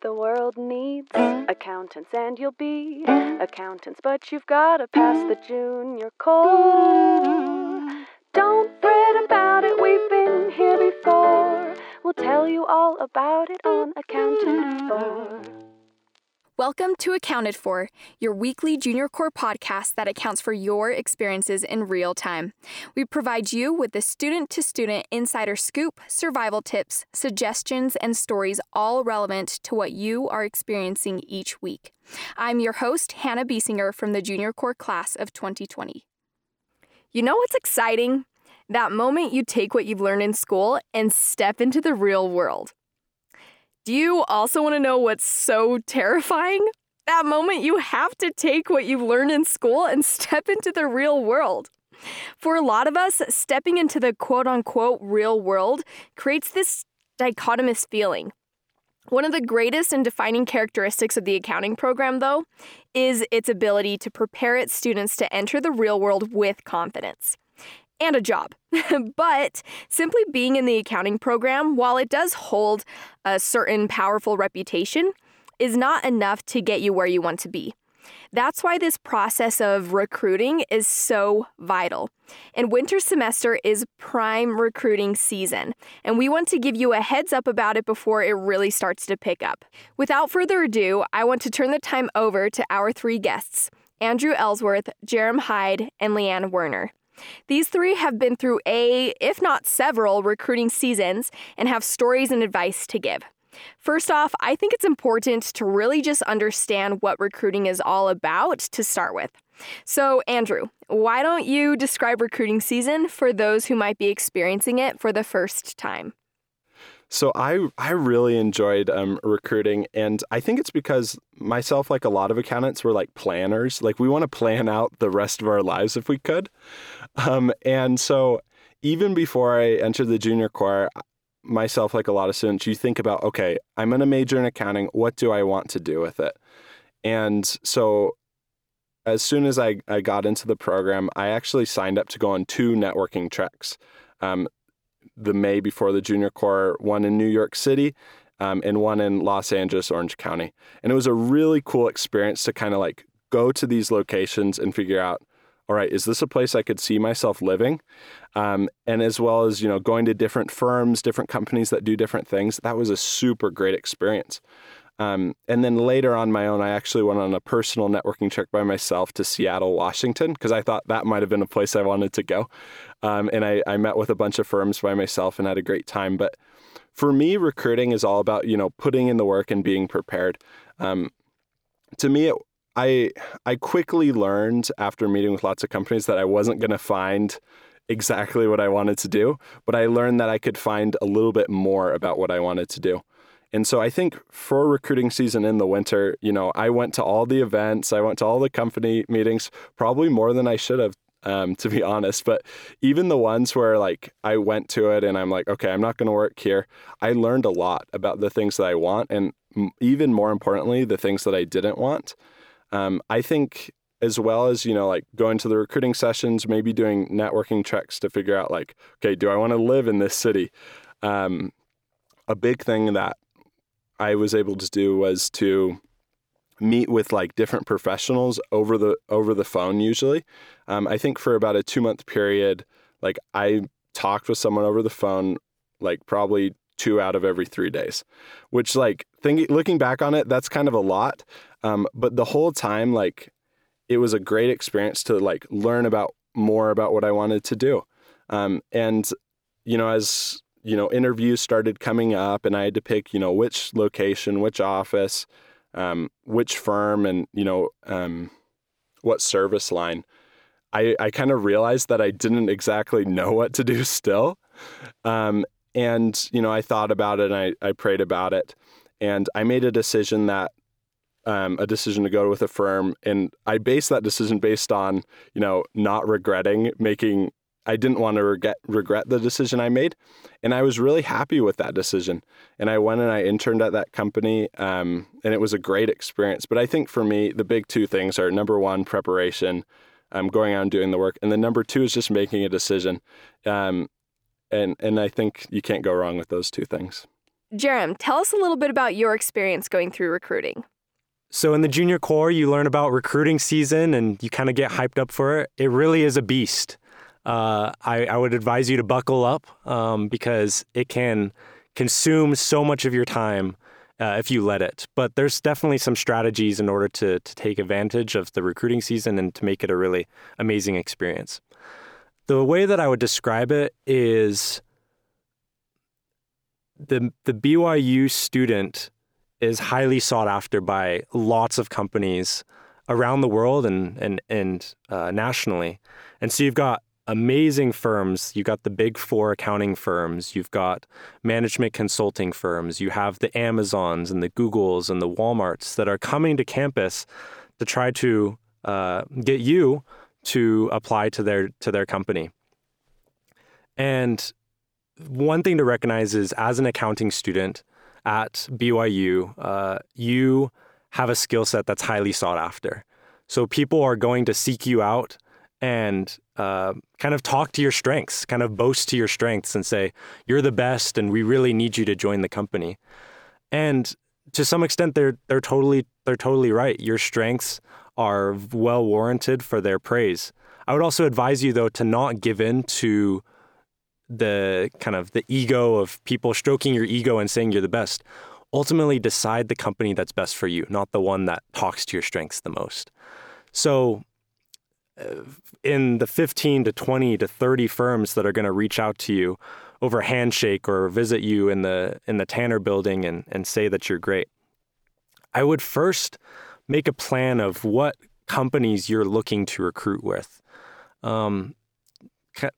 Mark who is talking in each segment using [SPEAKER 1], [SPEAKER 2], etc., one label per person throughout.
[SPEAKER 1] The world needs accountants, and you'll be accountants, but you've gotta pass the junior core. Don't fret about it, we've been here before. We'll tell you all about it on Accounted For.
[SPEAKER 2] Welcome to Accounted For, your weekly junior core podcast that accounts for your experiences in real time. We provide you with the student to student insider scoop, survival tips, suggestions, and stories all relevant to what you are experiencing each week. I'm your host, Hannah Biesinger from the junior core class of 2020. You know what's exciting? That moment you take what you've learned in school and step into the real world. Do you also want to know what's so terrifying? That moment you have to take what you've learned in school and step into the real world. For a lot of us, stepping into the quote unquote real world creates this dichotomous feeling. One of the greatest and defining characteristics of the accounting program, though, is its ability to prepare its students to enter the real world with confidence and a job. but simply being in the accounting program, while it does hold a certain powerful reputation, is not enough to get you where you want to be. That's why this process of recruiting is so vital. And winter semester is prime recruiting season, and we want to give you a heads up about it before it really starts to pick up. Without further ado, I want to turn the time over to our three guests Andrew Ellsworth, Jerem Hyde, and Leanne Werner. These three have been through a, if not several, recruiting seasons and have stories and advice to give. First off, I think it's important to really just understand what recruiting is all about to start with. So, Andrew, why don't you describe recruiting season for those who might be experiencing it for the first time?
[SPEAKER 3] So I I really enjoyed um, recruiting, and I think it's because myself, like a lot of accountants, were like planners. Like we want to plan out the rest of our lives if we could, um, and so even before I entered the junior core, myself, like a lot of students, you think about okay, I'm going to major in accounting. What do I want to do with it? And so as soon as I, I got into the program, I actually signed up to go on two networking treks. Um, the May before the junior core, one in New York City um, and one in Los Angeles, Orange County. And it was a really cool experience to kind of like go to these locations and figure out, all right, is this a place I could see myself living? Um, and as well as, you know, going to different firms, different companies that do different things. That was a super great experience. Um, and then later on my own, I actually went on a personal networking trip by myself to Seattle, Washington, because I thought that might have been a place I wanted to go. Um, and I, I met with a bunch of firms by myself and had a great time. But for me, recruiting is all about, you know, putting in the work and being prepared. Um, to me, it, I, I quickly learned after meeting with lots of companies that I wasn't going to find exactly what I wanted to do, but I learned that I could find a little bit more about what I wanted to do. And so I think for recruiting season in the winter, you know, I went to all the events, I went to all the company meetings, probably more than I should have, um, to be honest. But even the ones where like I went to it and I'm like, okay, I'm not going to work here, I learned a lot about the things that I want. And even more importantly, the things that I didn't want. Um, I think as well as you know like going to the recruiting sessions maybe doing networking checks to figure out like okay do i want to live in this city um, a big thing that I was able to do was to meet with like different professionals over the over the phone usually. Um, I think for about a two month period, like I talked with someone over the phone, like probably two out of every three days, which like thinking looking back on it, that's kind of a lot. Um, but the whole time, like it was a great experience to like learn about more about what I wanted to do. Um, and you know, as you know, interviews started coming up, and I had to pick, you know, which location, which office, um, which firm, and you know, um, what service line. I, I kind of realized that I didn't exactly know what to do still. Um, and, you know, I thought about it and I, I prayed about it. And I made a decision that, um, a decision to go with a firm. And I based that decision based on, you know, not regretting making I didn't want to regret regret the decision I made, and I was really happy with that decision. And I went and I interned at that company, um, and it was a great experience. But I think for me, the big two things are number one, preparation, um, going out and doing the work, and then number two is just making a decision. Um, and and I think you can't go wrong with those two things.
[SPEAKER 2] Jerem, tell us a little bit about your experience going through recruiting.
[SPEAKER 4] So, in the junior core, you learn about recruiting season and you kind of get hyped up for it. It really is a beast. Uh, I, I, would advise you to buckle up um, because it can consume so much of your time uh, if you let it. But there's definitely some strategies in order to, to take advantage of the recruiting season and to make it a really amazing experience. The way that I would describe it is the, the BYU student is highly sought after by lots of companies around the world and and and uh, nationally. And so you've got amazing firms. You've got the big four accounting firms. You've got management consulting firms. You have the Amazons and the Googles and the WalMarts that are coming to campus to try to uh, get you to apply to their to their company. And one thing to recognize is as an accounting student, at BYU, uh, you have a skill set that's highly sought after. So people are going to seek you out and uh, kind of talk to your strengths, kind of boast to your strengths and say, you're the best and we really need you to join the company. And to some extent, they're, they're, totally, they're totally right. Your strengths are well warranted for their praise. I would also advise you, though, to not give in to the kind of the ego of people stroking your ego and saying you're the best. Ultimately, decide the company that's best for you, not the one that talks to your strengths the most. So, in the 15 to 20 to 30 firms that are going to reach out to you over handshake or visit you in the in the Tanner building and, and say that you're great, I would first make a plan of what companies you're looking to recruit with. Um,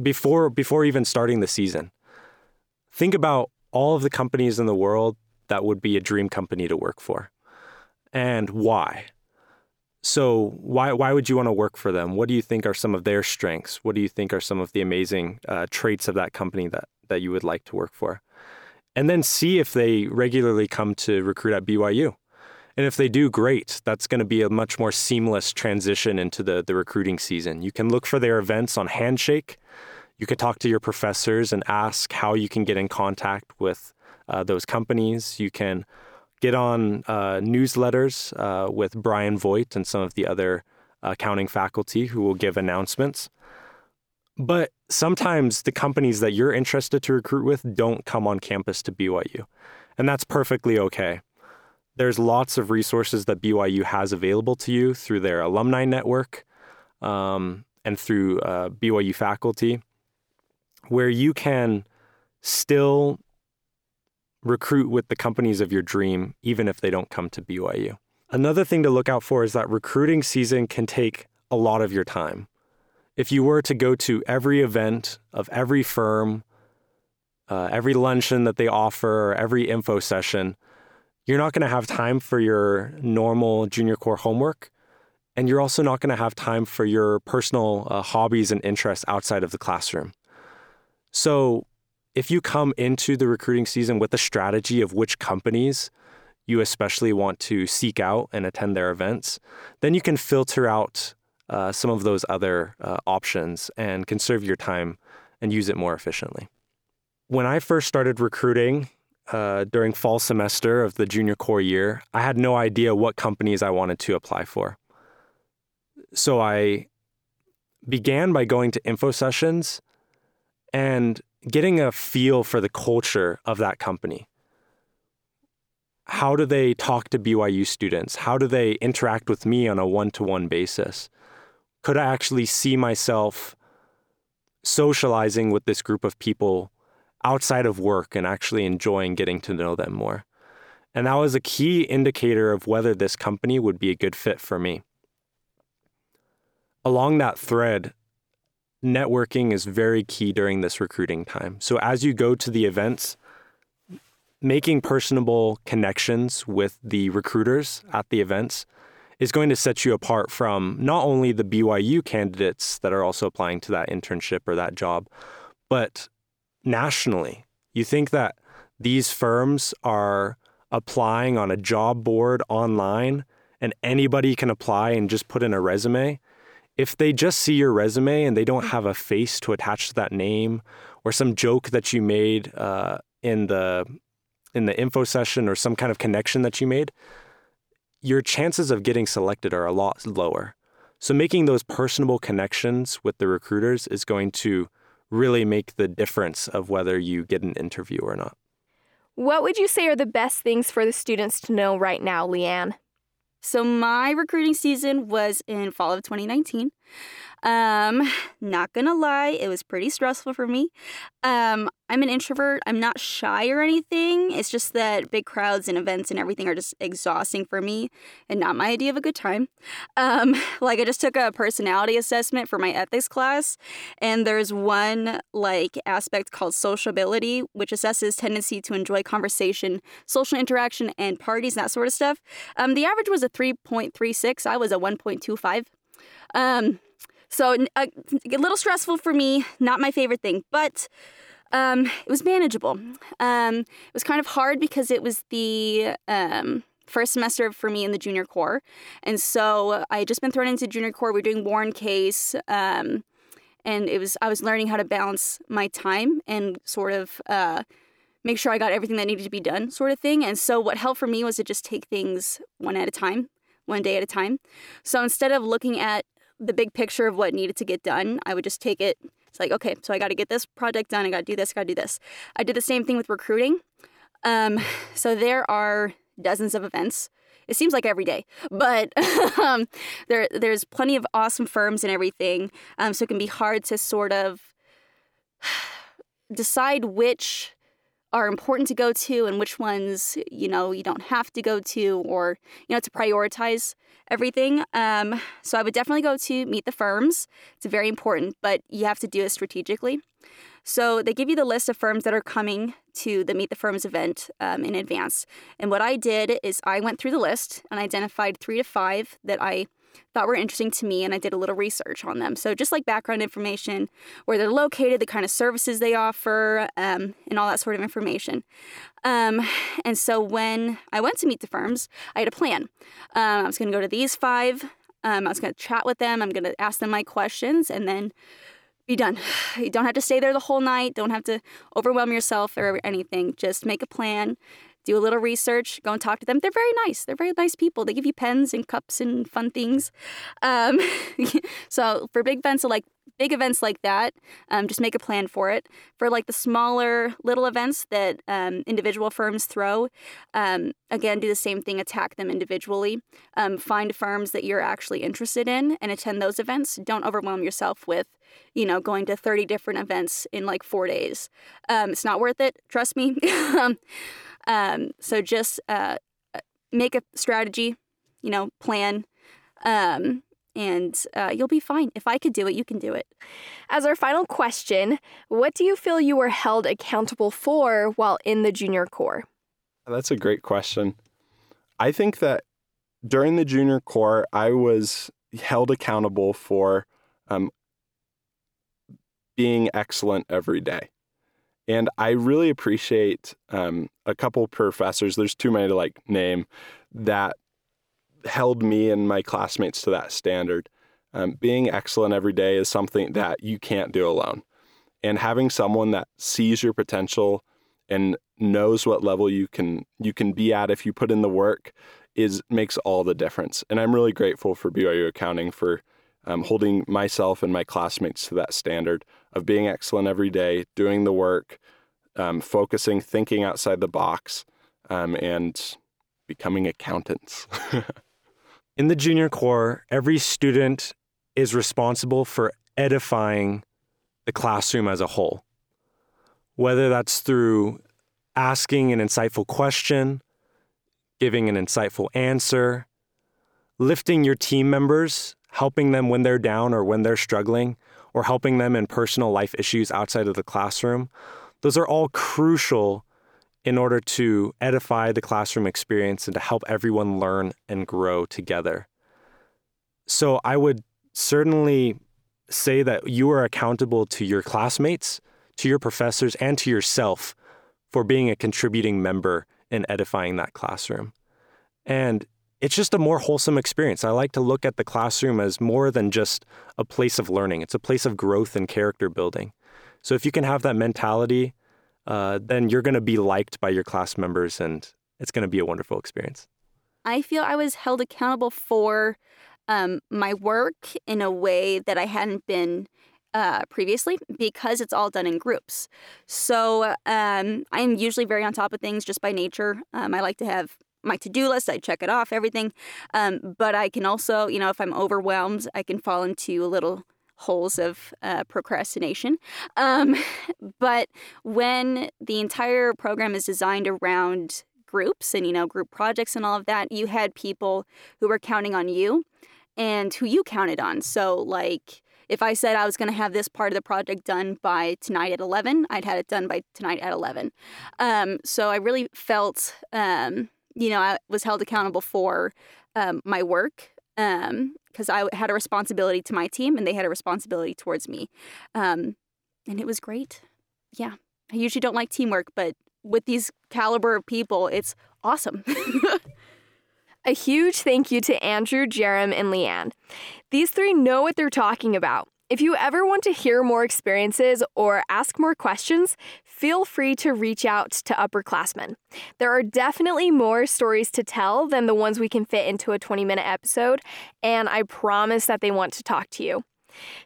[SPEAKER 4] before before even starting the season. Think about all of the companies in the world that would be a dream company to work for, and why. So why why would you want to work for them? What do you think are some of their strengths? What do you think are some of the amazing uh, traits of that company that that you would like to work for? And then see if they regularly come to recruit at BYU. And if they do, great. That's going to be a much more seamless transition into the, the recruiting season. You can look for their events on Handshake. You can talk to your professors and ask how you can get in contact with uh, those companies. You can get on uh, newsletters uh, with Brian Voigt and some of the other accounting faculty who will give announcements. But sometimes the companies that you're interested to recruit with don't come on campus to BYU. And that's perfectly okay. There's lots of resources that BYU has available to you through their alumni network um, and through uh, BYU faculty, where you can still recruit with the companies of your dream, even if they don't come to BYU. Another thing to look out for is that recruiting season can take a lot of your time. If you were to go to every event of every firm, uh, every luncheon that they offer, every info session, you're not going to have time for your normal junior core homework. And you're also not going to have time for your personal uh, hobbies and interests outside of the classroom. So, if you come into the recruiting season with a strategy of which companies you especially want to seek out and attend their events, then you can filter out uh, some of those other uh, options and conserve your time and use it more efficiently. When I first started recruiting, uh, during fall semester of the junior core year, I had no idea what companies I wanted to apply for. So I began by going to info sessions and getting a feel for the culture of that company. How do they talk to BYU students? How do they interact with me on a one to one basis? Could I actually see myself socializing with this group of people outside of work and actually enjoying getting to know them more. And that was a key indicator of whether this company would be a good fit for me. Along that thread, networking is very key during this recruiting time. So as you go to the events, making personable connections with the recruiters at the events is going to set you apart from not only the BYU candidates that are also applying to that internship or that job, but nationally. You think that these firms are applying on a job board online and anybody can apply and just put in a resume. If they just see your resume and they don't have a face to attach to that name or some joke that you made uh, in the in the info session or some kind of connection that you made, your chances of getting selected are a lot lower. So making those personable connections with the recruiters is going to really make the difference of whether you get an interview or not.
[SPEAKER 2] What would you say are the best things for the students to know right now, Leanne?
[SPEAKER 5] So my recruiting season was in fall of 2019. Um, not gonna lie, it was pretty stressful for me. Um, I'm an introvert. I'm not shy or anything. It's just that big crowds and events and everything are just exhausting for me and not my idea of a good time. Um, like I just took a personality assessment for my ethics class, and there's one like aspect called sociability, which assesses tendency to enjoy conversation, social interaction, and parties, that sort of stuff. Um, the average was a 3.36. I was a 1.25. Um, so a, uh, a little stressful for me, not my favorite thing, but um, it was manageable. Um, it was kind of hard because it was the um, first semester for me in the junior core, and so I had just been thrown into junior core. We are doing war and case, um, and it was I was learning how to balance my time and sort of. Uh, make sure I got everything that needed to be done, sort of thing. And so, what helped for me was to just take things one at a time, one day at a time. So, instead of looking at the big picture of what needed to get done. I would just take it. It's like, okay, so I got to get this project done. I got to do this. I got to do this. I did the same thing with recruiting. Um, so there are dozens of events. It seems like every day, but um, there there's plenty of awesome firms and everything. Um, so it can be hard to sort of decide which are important to go to and which ones you know you don't have to go to or you know to prioritize everything. Um, so i would definitely go to meet the firms. It's very important but you have to do it strategically. So they give you the list of firms that are coming to the meet the firms event um, in advance. And what i did is i went through the list and identified three to five that i thought were interesting to me, and I did a little research on them. So, just like background information, where they're located, the kind of services they offer, um, and all that sort of information. Um, and so, when I went to meet the firms, I had a plan. Um, I was going to go to these five, um, I was going to chat with them, I'm going to ask them my questions, and then be done. You don't have to stay there the whole night, don't have to overwhelm yourself or anything. Just make a plan do a little research, go and talk to them. They're very nice. They're very nice people. They give you pens and cups and fun things. Um, so for big events like big events like that, um, just make a plan for it. For like the smaller little events that um, individual firms throw, um, again, do the same thing. Attack them individually. Um, find firms that you're actually interested in and attend those events. Don't overwhelm yourself with you know, going to 30 different events in like four days. Um, it's not worth it, trust me. Um, so just uh, uh, make a strategy, you know, plan, um, and uh, you'll be fine. If I could do it, you can do it.
[SPEAKER 2] As our final question, what do you feel you were held accountable for while in the junior core?
[SPEAKER 3] That's a great question. I think that during the junior core, I was held accountable for um, being excellent every day. And I really appreciate um, a couple professors, there's too many to like name, that held me and my classmates to that standard. Um, being excellent every day is something that you can't do alone. And having someone that sees your potential and knows what level you can you can be at if you put in the work is makes all the difference. And I'm really grateful for BYU accounting for um, holding myself and my classmates to that standard of being excellent every day, doing the work, um, focusing, thinking outside the box, um, and becoming accountants.
[SPEAKER 4] In the junior core, every student is responsible for edifying the classroom as a whole, whether that's through asking an insightful question, giving an insightful answer, lifting your team members, helping them when they're down or when they're struggling, or helping them in personal life issues outside of the classroom, those are all crucial in order to edify the classroom experience and to help everyone learn and grow together. So I would certainly say that you are accountable to your classmates, to your professors, and to yourself for being a contributing member in edifying that classroom. And it's just a more wholesome experience. I like to look at the classroom as more than just a place of learning, it's a place of growth and character building. So if you can have that mentality uh, then you're going to be liked by your class members and it's going to be a wonderful experience.
[SPEAKER 5] I feel I was held accountable for um, my work in a way that I hadn't been uh, previously because it's all done in groups. So um, I'm usually very on top of things just by nature. Um, I like to have my to-do list i check it off everything um, but i can also you know if i'm overwhelmed i can fall into little holes of uh, procrastination um, but when the entire program is designed around groups and you know group projects and all of that you had people who were counting on you and who you counted on so like if I said I was going to have this part of the project done by tonight at 11, I'd had it done by tonight at 11. Um, so I really felt, um, you know, I was held accountable for um, my work because um, I had a responsibility to my team and they had a responsibility towards me. Um, and it was great. Yeah. I usually don't like teamwork, but with these caliber of people, it's awesome.
[SPEAKER 2] A huge thank you to Andrew, Jerem, and Leanne. These three know what they're talking about. If you ever want to hear more experiences or ask more questions, feel free to reach out to upperclassmen. There are definitely more stories to tell than the ones we can fit into a 20 minute episode, and I promise that they want to talk to you.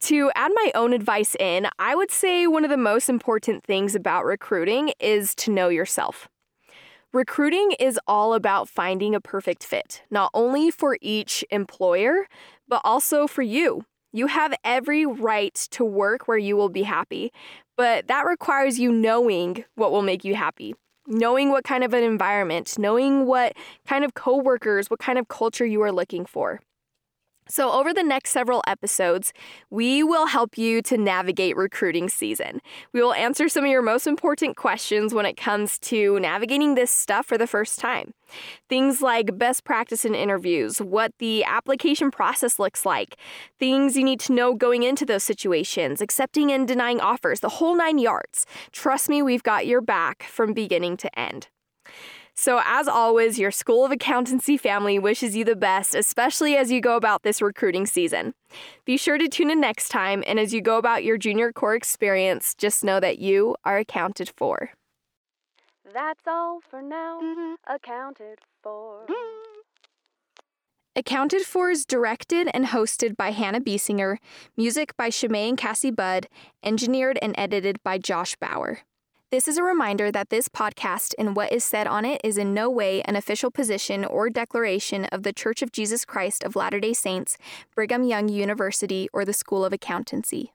[SPEAKER 2] To add my own advice in, I would say one of the most important things about recruiting is to know yourself. Recruiting is all about finding a perfect fit, not only for each employer, but also for you. You have every right to work where you will be happy, but that requires you knowing what will make you happy. Knowing what kind of an environment, knowing what kind of coworkers, what kind of culture you are looking for. So, over the next several episodes, we will help you to navigate recruiting season. We will answer some of your most important questions when it comes to navigating this stuff for the first time. Things like best practice in interviews, what the application process looks like, things you need to know going into those situations, accepting and denying offers, the whole nine yards. Trust me, we've got your back from beginning to end. So, as always, your School of Accountancy family wishes you the best, especially as you go about this recruiting season. Be sure to tune in next time, and as you go about your junior core experience, just know that you are accounted for.
[SPEAKER 1] That's all for now. Accounted for.
[SPEAKER 2] Accounted For is directed and hosted by Hannah Biesinger, music by Shemay and Cassie Budd, engineered and edited by Josh Bauer. This is a reminder that this podcast and what is said on it is in no way an official position or declaration of the Church of Jesus Christ of Latter day Saints, Brigham Young University, or the School of Accountancy.